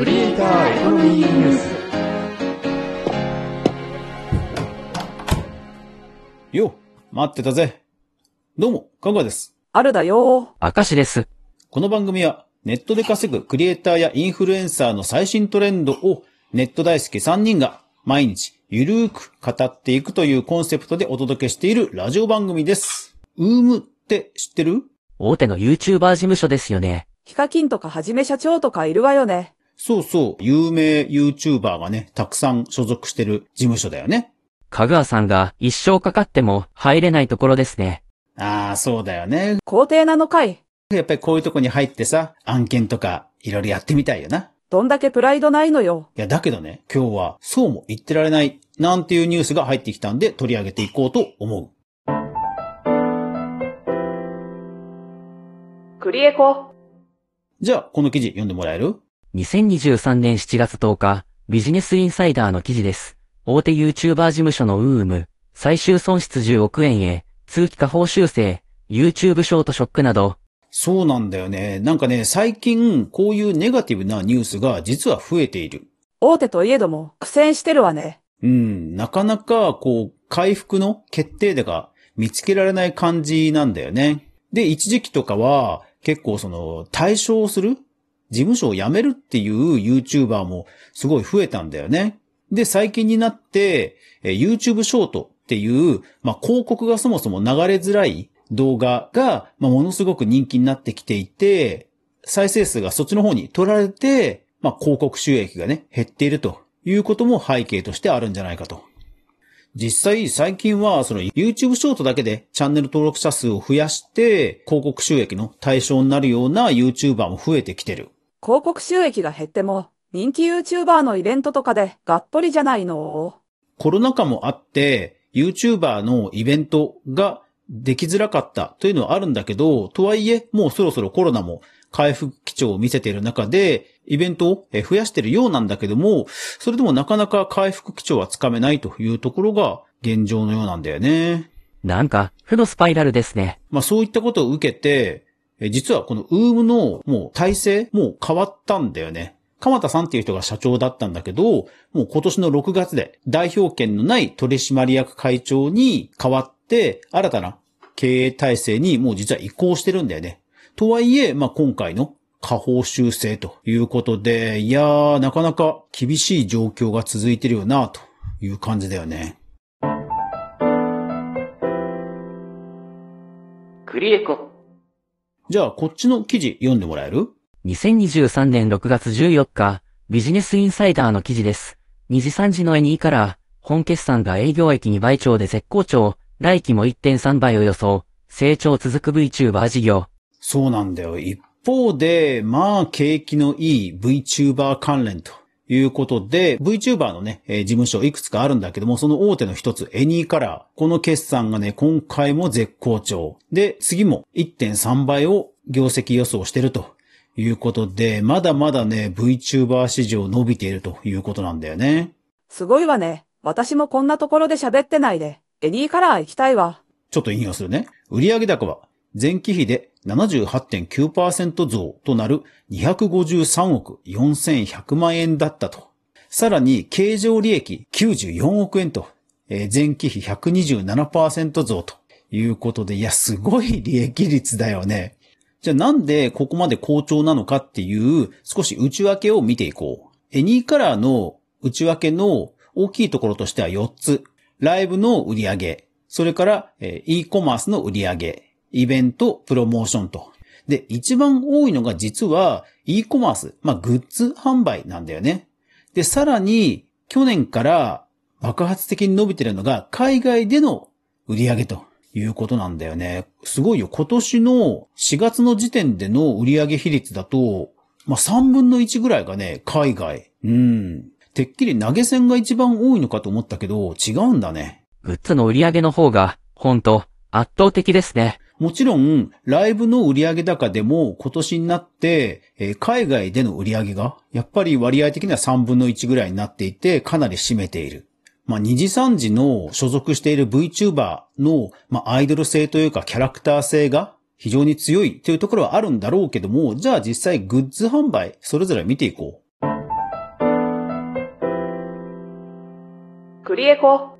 クリエイターエコノミーニュースよ、待ってたぜ。どうも、かがです。あるだよ。明石です。この番組はネットで稼ぐクリエイターやインフルエンサーの最新トレンドをネット大好き3人が毎日ゆるーく語っていくというコンセプトでお届けしているラジオ番組です。ウームって知ってる？大手の YouTuber 事務所ですよね。ヒカキンとかはじめ社長とかいるわよね。そうそう、有名 YouTuber がね、たくさん所属してる事務所だよね。かぐわさんが一生かかっても入れないところですね。ああ、そうだよね。皇帝なのかい。やっぱりこういうとこに入ってさ、案件とかいろいろやってみたいよな。どんだけプライドないのよ。いや、だけどね、今日はそうも言ってられない、なんていうニュースが入ってきたんで取り上げていこうと思う。クリエコ。じゃあ、この記事読んでもらえる？2023年7月10日、ビジネスインサイダーの記事です。大手 YouTuber 事務所のウーム、最終損失10億円へ、通期下方修正、YouTube ショートショックなど、そうなんだよね。なんかね、最近、こういうネガティブなニュースが実は増えている。大手といえども苦戦してるわね。うん、なかなか、こう、回復の決定打が見つけられない感じなんだよね。で、一時期とかは、結構その、対象する事務所を辞めるっていう YouTuber もすごい増えたんだよね。で、最近になって、YouTube ショートっていう、まあ、広告がそもそも流れづらい動画が、まあ、ものすごく人気になってきていて、再生数がそっちの方に取られて、まあ、広告収益がね、減っているということも背景としてあるんじゃないかと。実際、最近は、その YouTube ショートだけでチャンネル登録者数を増やして、広告収益の対象になるような YouTuber も増えてきてる。広告収益が減っても、人気 YouTuber のイベントとかでがっぽりじゃないの？コロナ禍もあって、YouTuber のイベントができづらかったというのはあるんだけど、とはいえ、もうそろそろコロナも回復基調を見せている中で、イベントをえ増やしているようなんだけども、それでもなかなか回復基調はつかめないというところが現状のようなんだよね。なんか、負のスパイラルですね。まあそういったことを受けて、実はこのウームのもう体制もう変わったんだよね。鎌田さんっていう人が社長だったんだけど、もう今年の6月で代表権のない取締役会長に変わって、新たな経営体制にもう実は移行してるんだよね。とはいえ、まあ今回の下方修正ということで、いやー、なかなか厳しい状況が続いてるよな、という感じだよね。クリエコ。じゃあ、こっちの記事読んでもらえる？2023年6月14日、ビジネスインサイダーの記事です。2時3時の N2 から、本決算が営業益2倍超で絶好調、来期も1.3倍を予想、成長続く VTuber 事業。そうなんだよ。一方で、まあ、景気のいい VTuber 関連ということで、VTuber のね、えー事務所いくつかあるんだけども、その大手の一つ、エニーカラー。この決算がね、今回も絶好調。で、次も1.3倍を業績予想してるということで、まだまだね、VTuber 市場伸びているということなんだよね。すごいわね。私もこんなところで喋ってないで。エニーカラー行きたいわ。ちょっと引用するね。売上高は前期比で78.9%増となる253億4100万円だったと。さらに、経常利益94億円と、えー前期比127%増ということで、いや、すごい利益率だよね。じゃあなんでここまで好調なのかっていう少し内訳を見ていこう。エニーカラーの内訳の大きいところとしては4つ。ライブの売り上げ、それから、e コマースの売り上げ、イベント、プロモーションと。で、一番多いのが実は e コマース、まあ、グッズ販売なんだよね。で、さらに、去年から爆発的に伸びてるのが海外での売り上げということなんだよね。すごいよ。今年の4月の時点での売上比率だと、まあ、3分の1ぐらいがね、海外。うん。てっきり投げ銭が一番多いのかと思ったけど、違うんだね。グッズの売り上げの方が、ほんと、圧倒的ですね。もちろん、ライブの売上高でも今年になって、えー、海外での売上が、やっぱり割合的には3分の1ぐらいになっていて、かなり占めている。まあ、二次三次の所属している VTuber の、まあ、アイドル性というかキャラクター性が非常に強いというところはあるんだろうけども、じゃあ実際グッズ販売、それぞれ見ていこう。クリエコ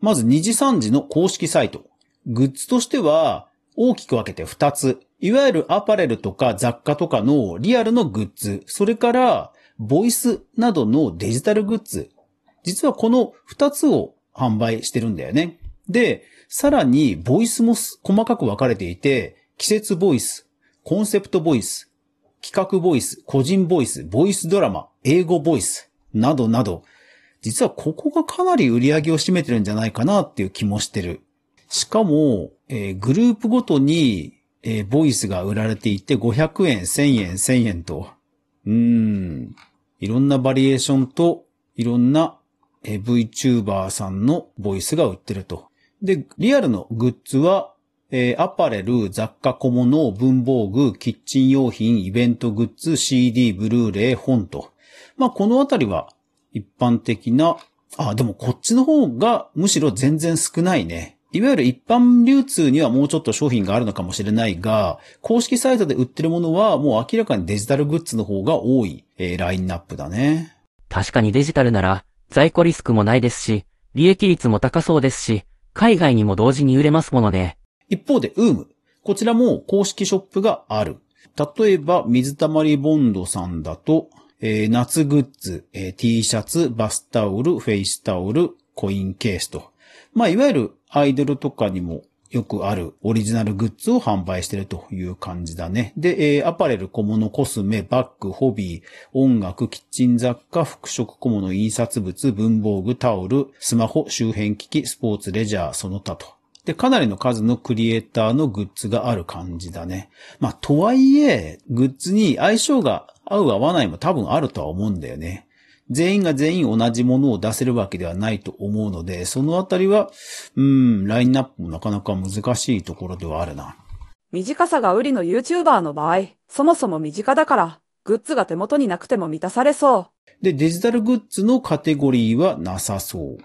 まず二次三次の公式サイト。グッズとしては大きく分けて2つ。いわゆるアパレルとか雑貨とかのリアルのグッズ。それからボイスなどのデジタルグッズ。実はこの2つを販売してるんだよね。で、さらにボイスも細かく分かれていて、季節ボイス、コンセプトボイス、企画ボイス、個人ボイス、ボイスドラマ、英語ボイス、などなど、実はここがかなり売り上げを占めてるんじゃないかなっていう気もしてる。しかも、えー、グループごとに、えー、ボイスが売られていて500円、1000円、1000円と。うん。いろんなバリエーションと、いろんな、えー、VTuber さんのボイスが売ってると。で、リアルのグッズは、えー、アパレル、雑貨小物、文房具、キッチン用品、イベントグッズ、CD、ブルーレイ、本と。まあ、このあたりは一般的な、あ、でもこっちの方がむしろ全然少ないね。いわゆる一般流通にはもうちょっと商品があるのかもしれないが、公式サイトで売ってるものはもう明らかにデジタルグッズの方が多い、えー、ラインナップだね。確かにデジタルなら在庫リスクもないですし、利益率も高そうですし、海外にも同時に売れますもので。一方で、ウーム。こちらも公式ショップがある。例えば、水溜りボンドさんだと、えー、夏グッズ、えー、T シャツ、バスタオル、フェイスタオル、コインケースと。まあ、いわゆるアイドルとかにもよくあるオリジナルグッズを販売してるという感じだね。で、えー、アパレル、小物、コスメ、バッグ、ホビー、音楽、キッチン雑貨、服飾小物、印刷物、文房具、タオル、スマホ、周辺機器、スポーツ、レジャー、その他と。で、かなりの数のクリエイターのグッズがある感じだね。まあ、とはいえ、グッズに相性が合う合わないも多分あるとは思うんだよね。全員が全員同じものを出せるわけではないと思うので、そのあたりは、うん、ラインナップもなかなか難しいところではあるな。短さが売りの YouTuber の場合、そもそも身近だから、グッズが手元になくても満たされそう。で、デジタルグッズのカテゴリーはなさそう。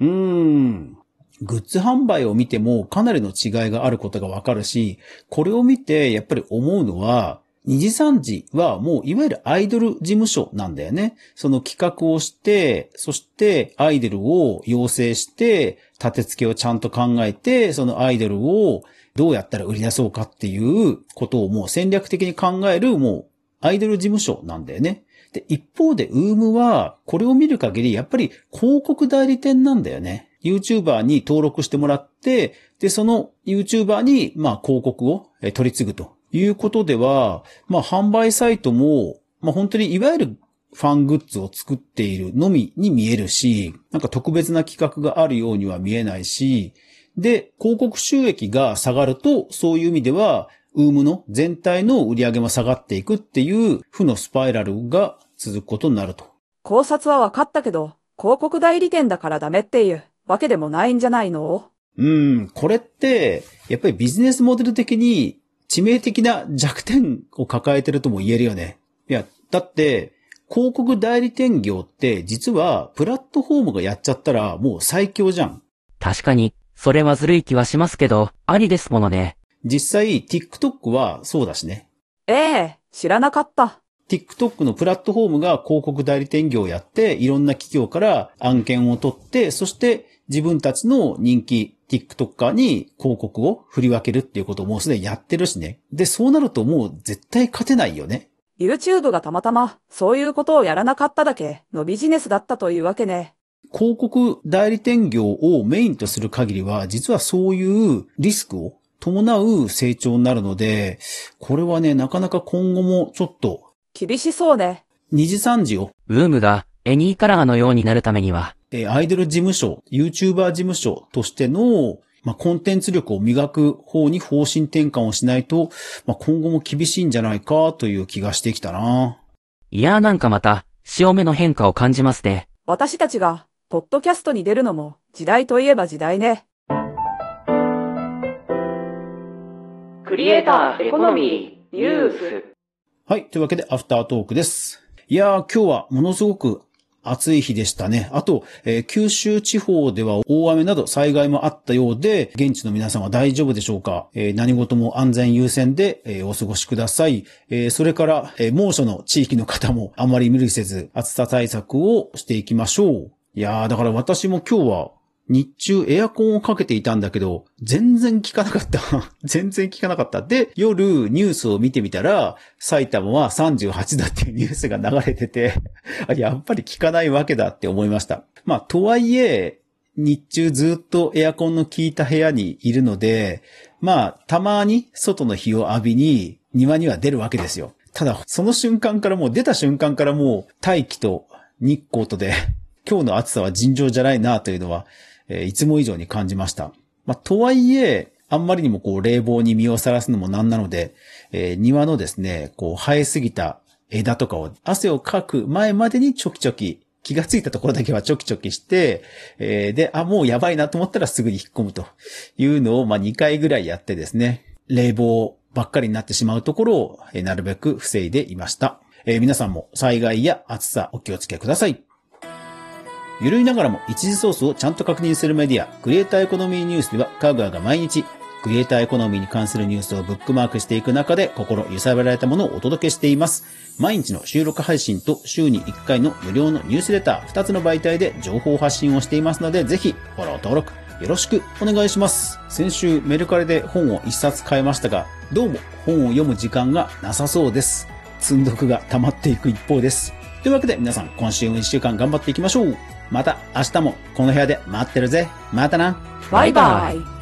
うーん。グッズ販売を見てもかなりの違いがあることがわかるし、これを見てやっぱり思うのは、二次三次はもういわゆるアイドル事務所なんだよね。その企画をして、そしてアイドルを養成して、立て付けをちゃんと考えて、そのアイドルをどうやったら売り出そうかっていうことをもう戦略的に考えるもうアイドル事務所なんだよね。で、一方で、ウームは、これを見る限り、やっぱり広告代理店なんだよね。YouTuber に登録してもらって、で、その YouTuber に、まあ、広告を取り継ぐということでは、まあ、販売サイトも、まあ、本当にいわゆるファングッズを作っているのみに見えるし、なんか特別な企画があるようには見えないし、で、広告収益が下がると、そういう意味では、ウームの全体の売り上げも下がっていくっていう負のスパイラルが続くことになると。考察は分かったけど、広告代理店だからダメっていうわけでもないんじゃないの？うん、これって、やっぱりビジネスモデル的に致命的な弱点を抱えてるとも言えるよね。いや、だって、広告代理店業って実はプラットフォームがやっちゃったらもう最強じゃん。確かに、それはずるい気はしますけど、ありですものね。実際 TikTok はそうだしね。ええ知らなかった。TikTok のプラットフォームが広告代理店業をやって、いろんな企業から案件を取って、そして自分たちの人気 TikToker に広告を振り分けるっていうことをもうすでにやってるしね。で、そうなるともう絶対勝てないよね。YouTube がたまたまそういうことをやらなかっただけのビジネスだったというわけね。広告代理店業をメインとする限りは、実はそういうリスクを伴う成長になるので、これはね、なかなか今後もちょっと厳しそうね。二次三次を。ウームがエニーカラーのようになるためには。えアイドル事務所、YouTuber 事務所としての、まあ、コンテンツ力を磨く方に方針転換をしないと、まあ、今後も厳しいんじゃないかという気がしてきたな。いやーなんかまた、潮目の変化を感じますね。私たちが、ポッドキャストに出るのも、時代といえば時代ね。クリエイター、エコノミー、ニュース。はい。というわけで、アフタートークです。いやー、今日はものすごく暑い日でしたね。あと、えー、九州地方では大雨など災害もあったようで、現地の皆さんは大丈夫でしょうか、えー、何事も安全優先で、えー、お過ごしください。えそれから、え猛暑の地域の方もあまり無理せず暑さ対策をしていきましょう。いやー、だから私も今日は日中エアコンをかけていたんだけど、全然効かなかった。全然効かなかった。で、夜ニュースを見てみたら、埼玉は38だっていうニュースが流れてて、やっぱり効かないわけだって思いました。まあ、とはいえ、日中ずっとエアコンの効いた部屋にいるので、まあ、たまに外の日を浴びに庭には出るわけですよ。ただ、その瞬間からもう出た瞬間からもう大気と日光とで、今日の暑さは尋常じゃないなというのは、えいつも以上に感じました。まあ、とはいえ、あんまりにもこう冷房に身をさらすのもなんなので、えー庭のですね、こう生えすぎた枝とかを汗をかく前までにちょきちょき気がついたところだけはちょきちょきして、えーで、あ、もうやばいなと思ったらすぐに引っ込むというのを、まあ、2回ぐらいやってですね、冷房ばっかりになってしまうところを、えーなるべく防いでいました。え皆さんも災害や暑さお気をつけください。ゆるいながらも一時ソースをちゃんと確認するメディア、クリエイターエコノミーニュースでは、かぐわが毎日、クリエイターエコノミーに関するニュースをブックマークしていく中で、心揺さぶられたものをお届けしています。毎日の収録配信と週に1回の無料のニュースレター、2つの媒体で情報発信をしていますので、ぜひ、フォロー登録、よろしくお願いします。先週メルカリで本を1冊買いましたが、どうも本を読む時間がなさそうです。積んどくが溜まっていく一方です。というわけで皆さん今週も1週間頑張っていきましょう。また明日もこの部屋で待ってるぜ。またな。バイバイ。